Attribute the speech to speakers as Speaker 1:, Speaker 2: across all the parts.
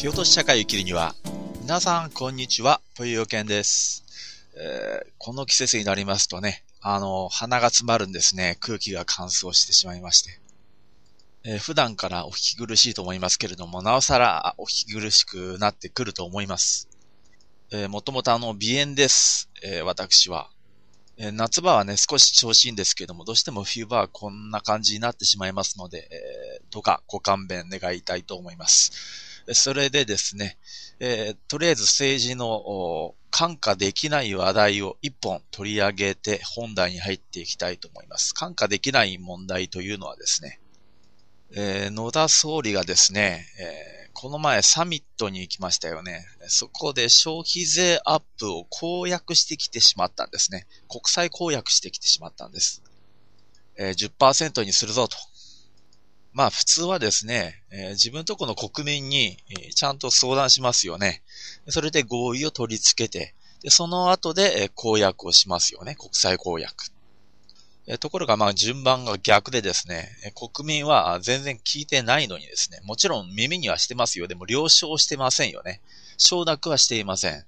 Speaker 1: 京都市社会を生きるには、皆さん、こんにちは、ぽよよけんです、えーこの季節になりますとね、あの、鼻が詰まるんですね。空気が乾燥してしまいまして。えー普段からお聞き苦しいと思いますけれども、なおさらお聞き苦しくなってくると思います。えーもともとあの、鼻炎です。えー私は。え夏場はね、少し調子いいんですけども、どうしても冬場はこんな感じになってしまいますので、えーどうかご勘弁願いたいと思います。それでですね、えーとりあえず政治のお感化できない話題を一本取り上げて本題に入っていきたいと思います。感化できない問題というのはですね、えー野田総理がですね、えーこの前サミットに行きましたよね。そこで消費税アップを公約してきてしまったんですね。国際公約してきてしまったんです。えー10%にするぞと。まあ普通はですね、えー自分とこの国民に、えちゃんと相談しますよね。それで合意を取り付けて、でその後で、え公約をしますよね。国際公約。えところがまあ順番が逆でですね、国民は全然聞いてないのにですね、もちろん耳にはしてますよ。でも了承してませんよね。承諾はしていません。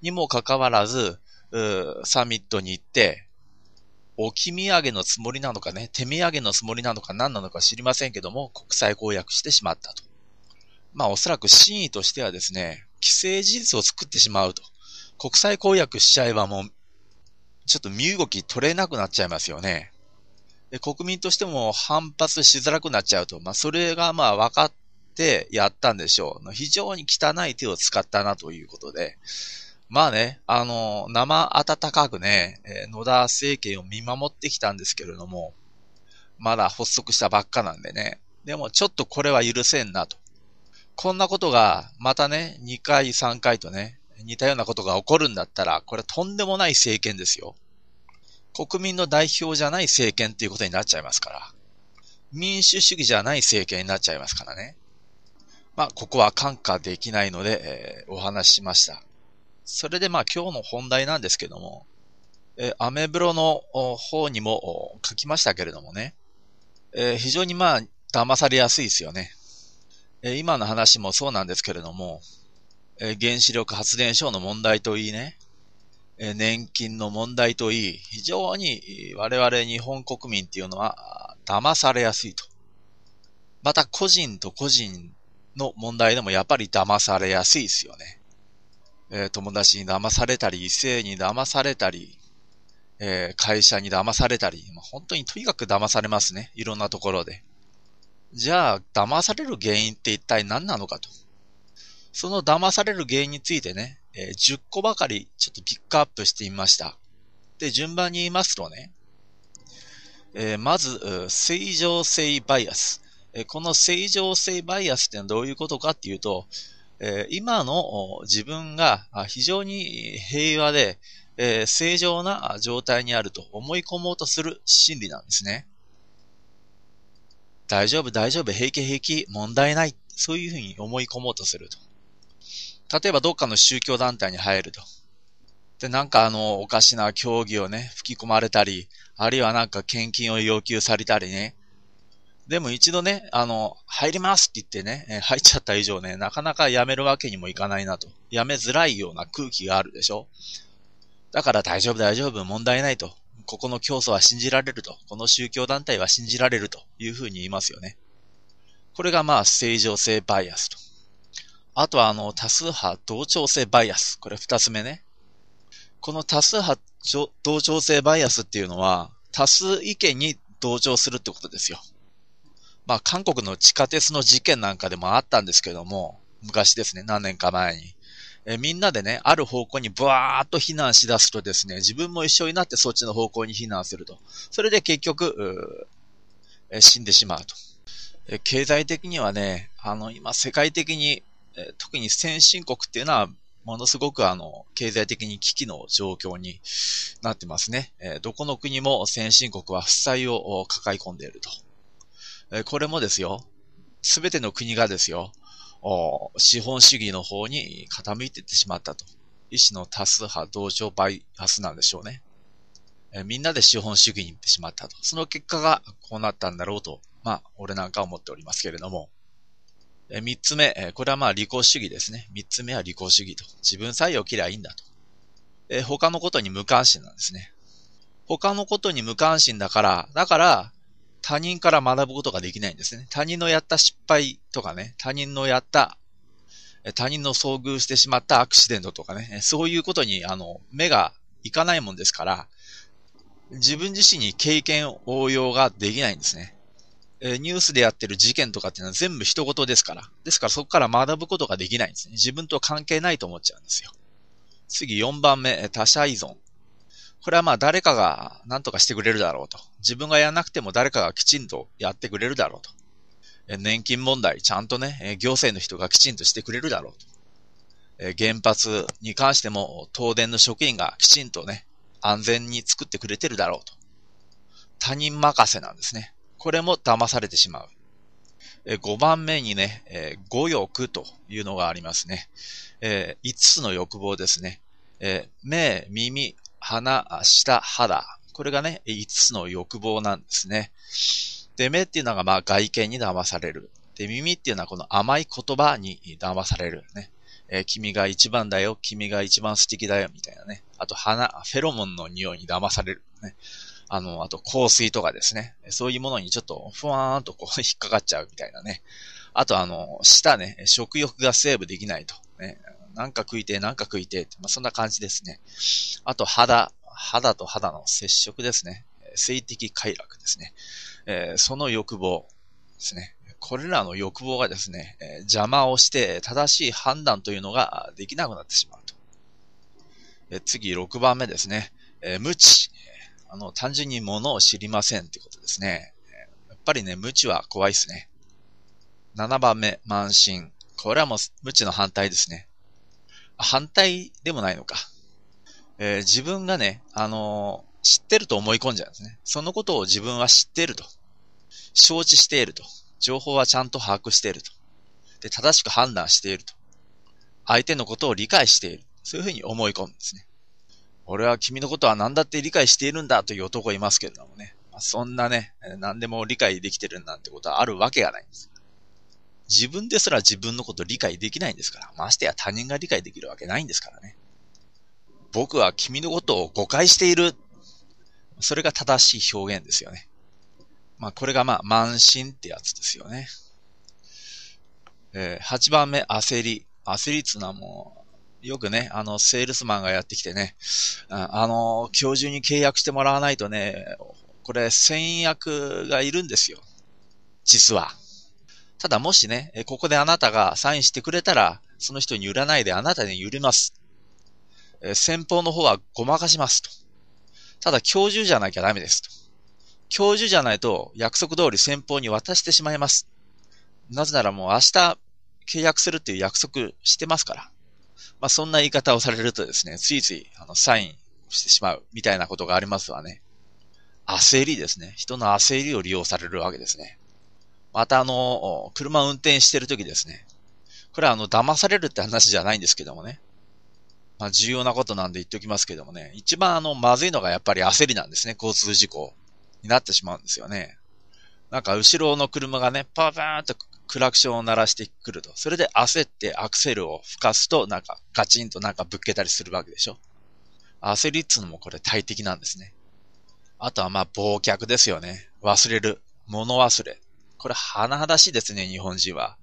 Speaker 1: にもかかわらず、サミットに行って、置き土産のつもりなのかね、手土産のつもりなのか？何なのか知りませんけども、国際公約してしまったと。まあおそらく真意としてはですね、既成事実を作ってしまうと。国際公約しちゃえばもう、ちょっと身動き取れなくなっちゃいますよね。で国民としても反発しづらくなっちゃうと。まあそれがまあ分かってやったんでしょう。非常に汚い手を使ったなということで。まあね、あの、生温かくね、野田政権を見守ってきたんですけれども、まだ発足したばっかなんでね。でもちょっとこれは許せんなと。こんなことがまたね、2回3回とね、似たようなことが起こるんだったら、これとんでもない政権ですよ。国民の代表じゃない政権っていうことになっちゃいますから。民主主義じゃない政権になっちゃいますからね。まあ、ここは感化できないので、えーお話ししました。それでまあ今日の本題なんですけども、えーアメブロの方にも書きましたけれどもね、えー非常にまあ騙されやすいですよね。えー今の話もそうなんですけれども、え原子力発電所の問題といいね、え年金の問題といい、非常に我々日本国民っていうのは騙されやすいと。また個人と個人の問題でもやっぱり騙されやすいですよね。えー友達に騙されたり、異性に騙されたり、えー会社に騙されたり、まあ本当にとにかく騙されますね。いろんなところで。じゃあ、騙される原因って一体何なのかと。その騙される原因についてね、えー10個ばかりちょっとピックアップしてみました。で、順番に言いますとね、えーまず、正常性バイアス。えーこの正常性バイアスってのはどういうことかっていうと、え今の自分が非常に平和で、え正常な状態にあると思い込もうとする心理なんですね。大丈夫、大丈夫、平気、平気、問題ない。そういうふうに思い込もうとすると。例えばどっかの宗教団体に入ると。で、なんかあの、おかしな教義をね、吹き込まれたり、あるいはなんか献金を要求されたりね。でも一度ね、あの、入りますって言ってね、えー入っちゃった以上ね、なかなかやめるわけにもいかないなと。やめづらいような空気があるでしょだから大丈夫大丈夫、問題ないと。ここの教祖は信じられると。この宗教団体は信じられるというふうに言いますよね。これがまあ正常性バイアスと。あとはあの多数派同調性バイアス。これ二つ目ね。この多数派同調性バイアスっていうのは多数意見に同調するってことですよ。まあ韓国の地下鉄の事件なんかでもあったんですけども、昔ですね、何年か前に。えみんなでね、ある方向にブワーっと避難しだすとですね、自分も一緒になってそっちの方向に避難すると。それで結局、え死んでしまうと。え経済的にはね、あの、今世界的に、え特に先進国っていうのは、ものすごくあの、経済的に危機の状況になってますね。えどこの国も先進国は負債を抱え込んでいると。えこれもですよ、すべての国がですよ、資本主義の方に傾いていってしまったと。意思の多数派同調バイアスなんでしょうね。えみんなで資本主義に行ってしまったと。その結果がこうなったんだろうと、まあ、俺なんか思っておりますけれども。え三つ目、えこれはまあ利己主義ですね。三つ目は利己主義と。自分さえ起きりゃいいんだと。え他のことに無関心なんですね。他のことに無関心だから、だから他人から学ぶことができないんですね。他人のやった失敗とかね、他人のやった、他人の遭遇してしまったアクシデントとかね、そういうことに、あの、目がいかないもんですから、自分自身に経験応用ができないんですね。えニュースでやってる事件とかっていうのは全部人事ですから。ですからそこから学ぶことができないんですね。自分と関係ないと思っちゃうんですよ。次4番目、他者依存。これはまあ誰かが何とかしてくれるだろうと。自分がやらなくても誰かがきちんとやってくれるだろうと。年金問題、ちゃんとね、行政の人がきちんとしてくれるだろうと。原発に関しても東電の職員がきちんとね、安全に作ってくれてるだろうと。他人任せなんですね。これも騙されてしまう。5番目にね、え語欲というのがありますね。え5つの欲望ですね。え目、耳、鼻、舌、肌。これがね、5つの欲望なんですね。で、目っていうのがまあ外見に騙される。で、耳っていうのはこの甘い言葉に騙されるね。えー、君が一番だよ、君が一番素敵だよ、みたいなね。あと、鼻、フェロモンの匂いに騙される。ね。あの、あと香水とかですね。そういうものにちょっとふわーんとこう 引っかかっちゃうみたいなね。あとあの、舌ね、食欲がセーブできないと。ね。なんか食いて、なんか食いて、まあ、そんな感じですね。あと肌、肌と肌の接触ですね。性的快楽ですね。えー、その欲望ですね。これらの欲望がですね、えー、邪魔をして正しい判断というのができなくなってしまうと。えー、次、6番目ですね。え無知。あの、単純に物を知りませんってことですね。やっぱりね、無知は怖いですね。7番目、慢心。これはもう無知の反対ですね。反対でもないのか。えー、自分がね、あのー、知ってると思い込んじゃうんですね。そのことを自分は知っていると。承知していると。情報はちゃんと把握していると。で、正しく判断していると。相手のことを理解している。そういうふうに思い込むんですね。俺は君のことは何だって理解しているんだという男いますけれどもね。まあ、そんなね、何でも理解できてるなんてことはあるわけがないんです。自分ですら自分のこと理解できないんですから。ましてや他人が理解できるわけないんですからね。僕は君のことを誤解している。それが正しい表現ですよね。まあこれがまあ慢心ってやつですよね。えー、8番目、焦り。焦りっつうのはもう、よくね、あの、セールスマンがやってきてね、あの、今日中に契約してもらわないとね、これ、先約がいるんですよ。実は。ただもしね、ここであなたがサインしてくれたら、その人に売らないであなたに売ります。先方の方はごまかしますと。ただ今日中じゃなきゃダメですと。今日中じゃないと約束通り先方に渡してしまいます。なぜならもう明日契約するっていう約束してますから。まあ、そんな言い方をされるとですね、ついつい、あの、サインしてしまう、みたいなことがありますわね。焦りですね。人の焦りを利用されるわけですね。また、あの、車運転してるときですね。これは、あの、騙されるって話じゃないんですけどもね。まあ、重要なことなんで言っておきますけどもね。一番、あの、まずいのがやっぱり焦りなんですね。交通事故になってしまうんですよね。なんか、後ろの車がね、パーパーンとクラクションを鳴らしてくると。それで焦ってアクセルを吹かすと、なんかガチンとなんかぶっけたりするわけでしょ。焦りっつうのもこれ大敵なんですね。あとはまあ忘却ですよね。忘れる。物忘れ。これ、甚だしいですね、日本人は。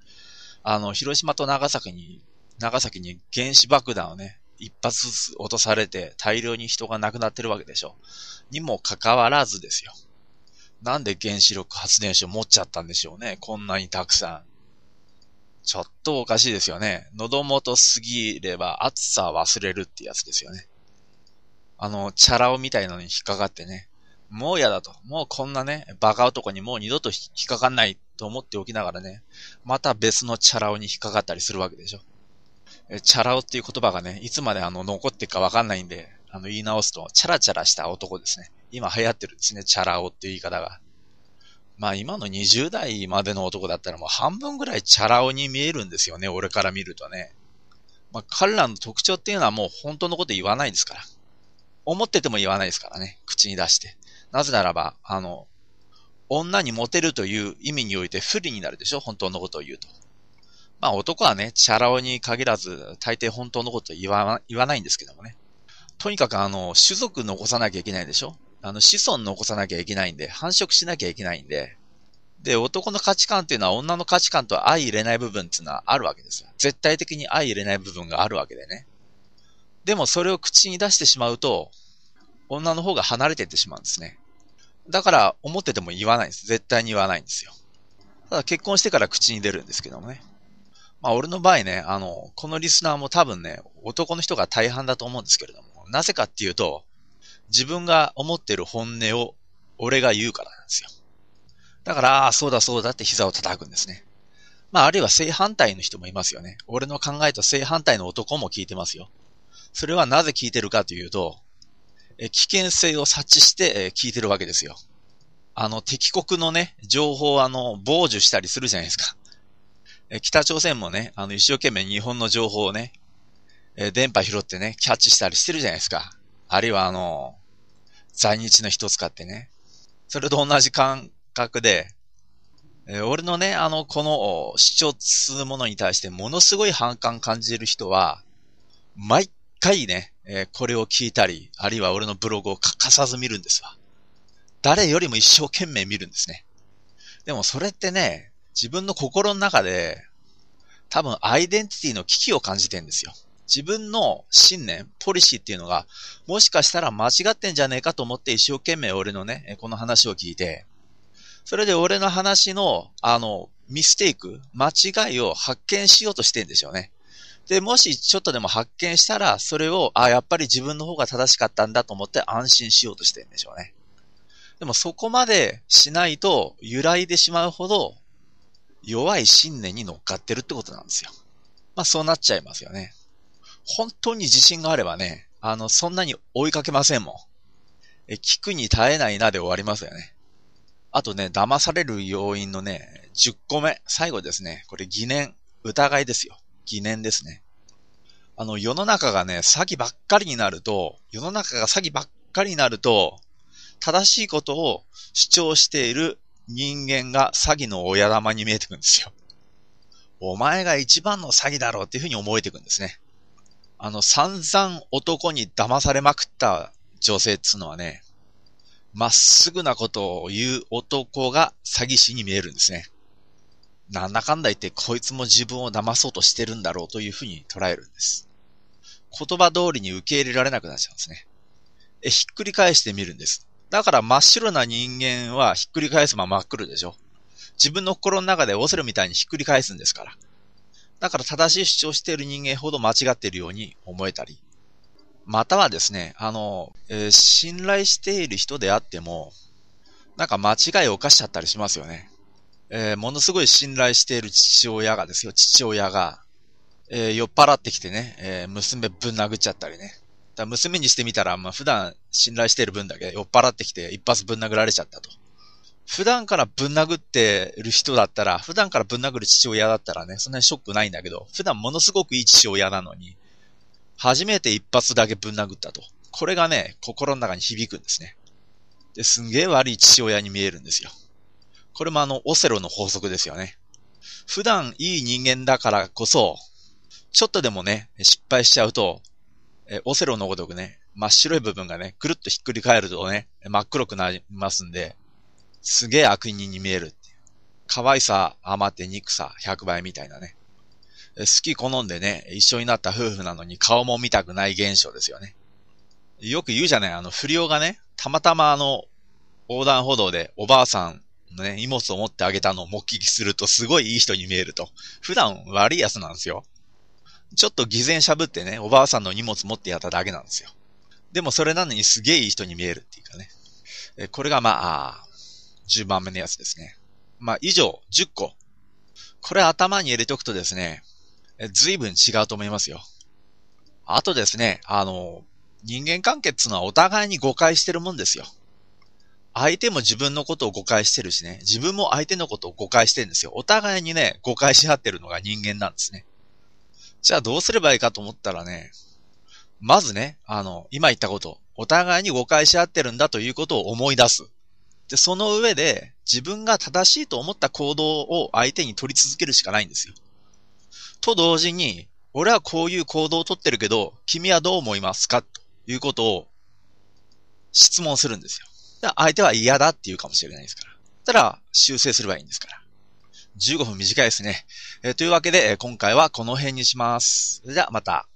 Speaker 1: あの、広島と長崎に、長崎に原子爆弾をね、一発ずつ落とされて大量に人が亡くなってるわけでしょ。にもかかわらずですよ。なんで原子力発電所持っちゃったんでしょうね。こんなにたくさん。ちょっとおかしいですよね。喉元すぎれば暑さ忘れるってやつですよね。あの、チャラ男みたいなのに引っかかってね。もう嫌だと。もうこんなね、バカ男にもう二度と引っかかんないと思っておきながらね、また別のチャラ男に引っかかったりするわけでしょ。えチャラ男っていう言葉がね、いつまであの残っていくかわかんないんで、あの言い直すと、チャラチャラした男ですね。今流行ってるんですね、チャラ男っていう言い方が。まあ今の20代までの男だったらもう半分ぐらいチャラ男に見えるんですよね、俺から見るとね。まあ彼らの特徴っていうのはもう本当のこと言わないですから。思ってても言わないですからね、口に出して。なぜならば、あの、女にモテるという意味において不利になるでしょ？本当のことを言うと。まあ男はね、チャラ男に限らず、大抵本当のこと言わ言わないんですけどもね。とにかくあの、種族残さなきゃいけないでしょ？あの、子孫残さなきゃいけないんで、繁殖しなきゃいけないんで、で、男の価値観っていうのは女の価値観と相入れない部分っていうのはあるわけですよ。絶対的に相入れない部分があるわけでね。でもそれを口に出してしまうと、女の方が離れていってしまうんですね。だから思ってても言わないんです。絶対に言わないんですよ。ただ結婚してから口に出るんですけどもね。まあ俺の場合ね、あの、このリスナーも多分ね、男の人が大半だと思うんですけれども、なぜかっていうと、自分が思ってる本音を俺が言うからなんですよ。だから、ああ、そうだそうだって膝を叩くんですね。まあ、あるいは正反対の人もいますよね。俺の考えと正反対の男も聞いてますよ。それはなぜ聞いてるかというと、え危険性を察知して、え聞いてるわけですよ。あの、敵国のね、情報をあの、傍受したりするじゃないですか。え北朝鮮もね、あの、一生懸命日本の情報をね、え電波拾ってね、キャッチしたりしてるじゃないですか。あるいはあの、在日の人使ってね。それと同じ感覚で、え俺のね、あの、この主張するものに対してものすごい反感感じる人は、毎回ね、えこれを聞いたり、あるいは俺のブログを欠かさず見るんですわ。誰よりも一生懸命見るんですね。でもそれってね、自分の心の中で、多分アイデンティティの危機を感じてんですよ。自分の信念、ポリシーっていうのが、もしかしたら間違ってんじゃねえかと思って一生懸命俺のね、この話を聞いて、それで俺の話の、あの、ミステイク、間違いを発見しようとしてんでしょうね。で、もしちょっとでも発見したら、それを、あ、やっぱり自分の方が正しかったんだと思って安心しようとしてるんでしょうね。でもそこまでしないと揺らいでしまうほど弱い信念に乗っかってるってことなんですよ。まあそうなっちゃいますよね。本当に自信があればね、あの、そんなに追いかけませんもん。え、聞くに耐えないなで終わりますよね。あとね、騙される要因のね、10個目。最後ですね。これ疑念。疑いですよ。疑念ですね。あの、世の中がね、詐欺ばっかりになると、世の中が詐欺ばっかりになると、正しいことを主張している人間が詐欺の親玉に見えてくるんですよ。お前が一番の詐欺だろうっていうふうに思えてくんですね。あの、散々男に騙されまくった女性っつうのはね、まっすぐなことを言う男が詐欺師に見えるんですね。なんだかんだ言ってこいつも自分を騙そうとしてるんだろうというふうに捉えるんです。言葉通りに受け入れられなくなっちゃうんですね。え、ひっくり返してみるんです。だから真っ白な人間はひっくり返すまま真っ黒でしょ。自分の心の中でオセロみたいにひっくり返すんですから。だから正しい主張している人間ほど間違っているように思えたり、またはですね、あの、えー、信頼している人であっても、なんか間違いを犯しちゃったりしますよね。えー、ものすごい信頼している父親がですよ、父親が、えー、酔っ払ってきてね、え娘ぶん殴っちゃったりね。だ娘にしてみたら、まあ、普段信頼している分だけ酔っ払ってきて一発ぶん殴られちゃったと。普段からぶん殴ってる人だったら、普段からぶん殴る父親だったらね、そんなにショックないんだけど、普段ものすごくいい父親なのに、初めて一発だけぶん殴ったと。これがね、心の中に響くんですね。で、すんげえ悪い父親に見えるんですよ。これもあの、オセロの法則ですよね。普段いい人間だからこそ、ちょっとでもね、失敗しちゃうと、えオセロのごとくね、真っ白い部分がね、くるっとひっくり返るとね、真っ黒くなりますんで、すげえ悪人に見える。可愛さ余って憎さ100倍みたいなね。好き好んでね、一緒になった夫婦なのに顔も見たくない現象ですよね。よく言うじゃない、あの不良がね、たまたまあの、横断歩道でおばあさんね、荷物を持ってあげたのを目撃するとすごいいい人に見えると。普段悪い奴なんですよ。ちょっと偽善しゃぶってね、おばあさんの荷物持ってやっただけなんですよ。でもそれなのにすげえいい人に見えるっていうかね。えこれがまあ、10番目のやつですね。まあ、以上、10個。これ頭に入れておくとですね、随分違うと思いますよ。あとですね、あの、人間関係っていうのはお互いに誤解してるもんですよ。相手も自分のことを誤解してるしね、自分も相手のことを誤解してるんですよ。お互いにね、誤解し合ってるのが人間なんですね。じゃあどうすればいいかと思ったらね、まずね、あの、今言ったこと、お互いに誤解し合ってるんだということを思い出す。で、その上で自分が正しいと思った行動を相手に取り続けるしかないんですよ。と同時に、俺はこういう行動をとってるけど、君はどう思いますか？ということを質問するんですよ。相手は嫌だって言うかもしれないですから。たら、修正すればいいんですから。15分短いですね。え、というわけで、今回はこの辺にします。それではまた。